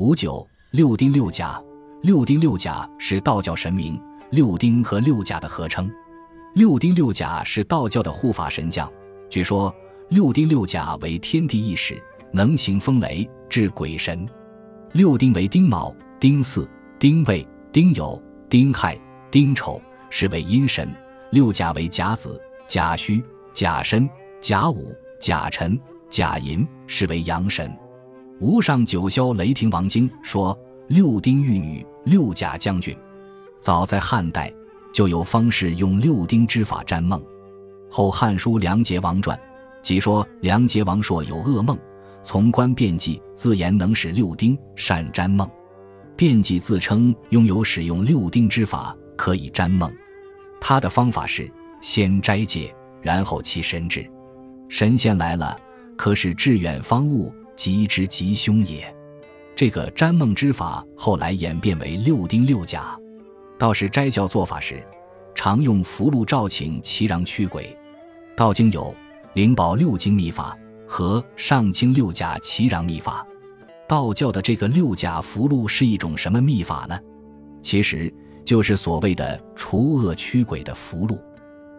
五九六丁六甲，六丁六甲是道教神明，六丁和六甲的合称。六丁六甲是道教的护法神将。据说六丁六甲为天地异使，能行风雷，治鬼神。六丁为丁卯、丁巳、丁未、丁酉、丁亥、丁丑，是为阴神；六甲为甲子、甲戌、甲申、甲午、甲辰、甲寅，是为阳神。无上九霄雷霆王经说：“六丁玉女，六甲将军。”早在汉代就有方士用六丁之法占梦。后《汉书·梁杰王传》即说梁杰王朔有噩梦，从官辩记自言能使六丁善占梦。辩记自称拥有使用六丁之法，可以占梦。他的方法是先斋戒，然后祈神旨。神仙来了，可使致远方物。吉之吉凶也。这个占梦之法后来演变为六丁六甲。道士斋教做法时，常用符箓召请祈禳驱鬼。道经有灵宝六经秘法和上清六甲祈禳秘法。道教的这个六甲符箓是一种什么秘法呢？其实就是所谓的除恶驱鬼的符箓。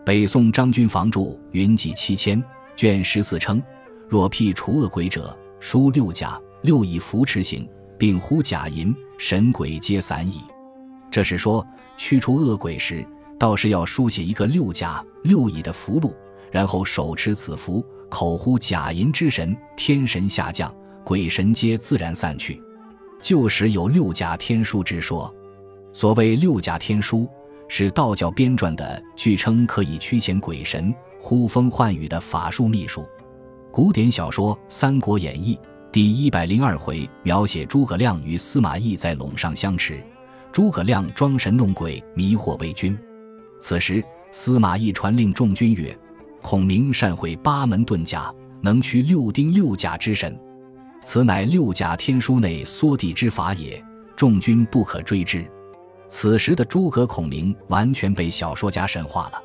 北宋张君房著《云集七千》卷十四称：若辟除恶鬼者。书六甲六乙扶持行，并呼甲寅神鬼皆散矣。这是说驱除恶鬼时，道士要书写一个六甲六乙的符箓，然后手持此符，口呼甲寅之神，天神下降，鬼神皆自然散去。旧时有六甲天书之说。所谓六甲天书，是道教编撰的，据称可以驱遣鬼神、呼风唤雨的法术秘术。古典小说《三国演义》第一百零二回描写诸葛亮与司马懿在陇上相持，诸葛亮装神弄鬼迷惑魏军。此时司马懿传令众军曰：“孔明善会八门遁甲，能驱六丁六甲之神，此乃六甲天书内缩地之法也。众军不可追之。”此时的诸葛孔明完全被小说家神化了。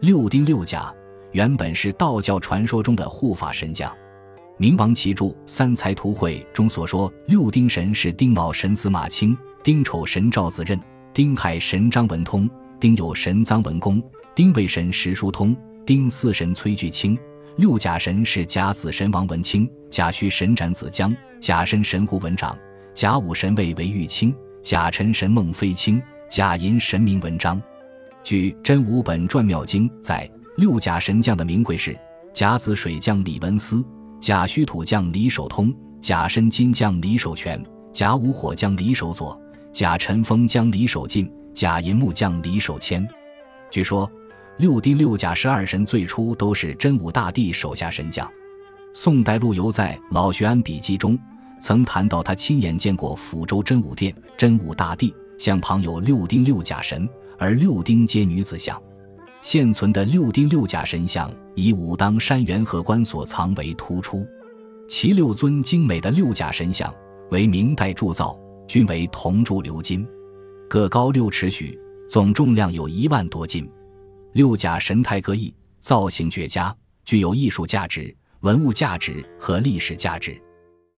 六丁六甲。原本是道教传说中的护法神将，明王奇著《三才图会》中所说，六丁神是丁卯神司马清，丁丑神赵子任，丁亥神张文通，丁酉神臧文公，丁未神石叔通，丁巳神崔巨清，六甲神是甲子神王文清，甲戌神展子江，甲申神胡文长，甲午神魏为玉清，甲辰神孟非清，甲寅神明文章。据《真武本传妙经》在。六甲神将的名讳是：甲子水将李文思，甲戌土将李守通，甲申金将李守全，甲午火将李守佐，甲辰风将李守进，甲寅木将李守谦。据说六丁六甲十二神最初都是真武大帝手下神将。宋代陆游在《老学庵笔记》中曾谈到，他亲眼见过抚州真武殿真武大帝像旁有六丁六甲神，而六丁皆女子像。现存的六丁六甲神像以武当山元和观所藏为突出，其六尊精美的六甲神像为明代铸造，均为铜铸鎏金，各高六尺许，总重量有一万多斤。六甲神态各异，造型绝佳，具有艺术价值、文物价值和历史价值。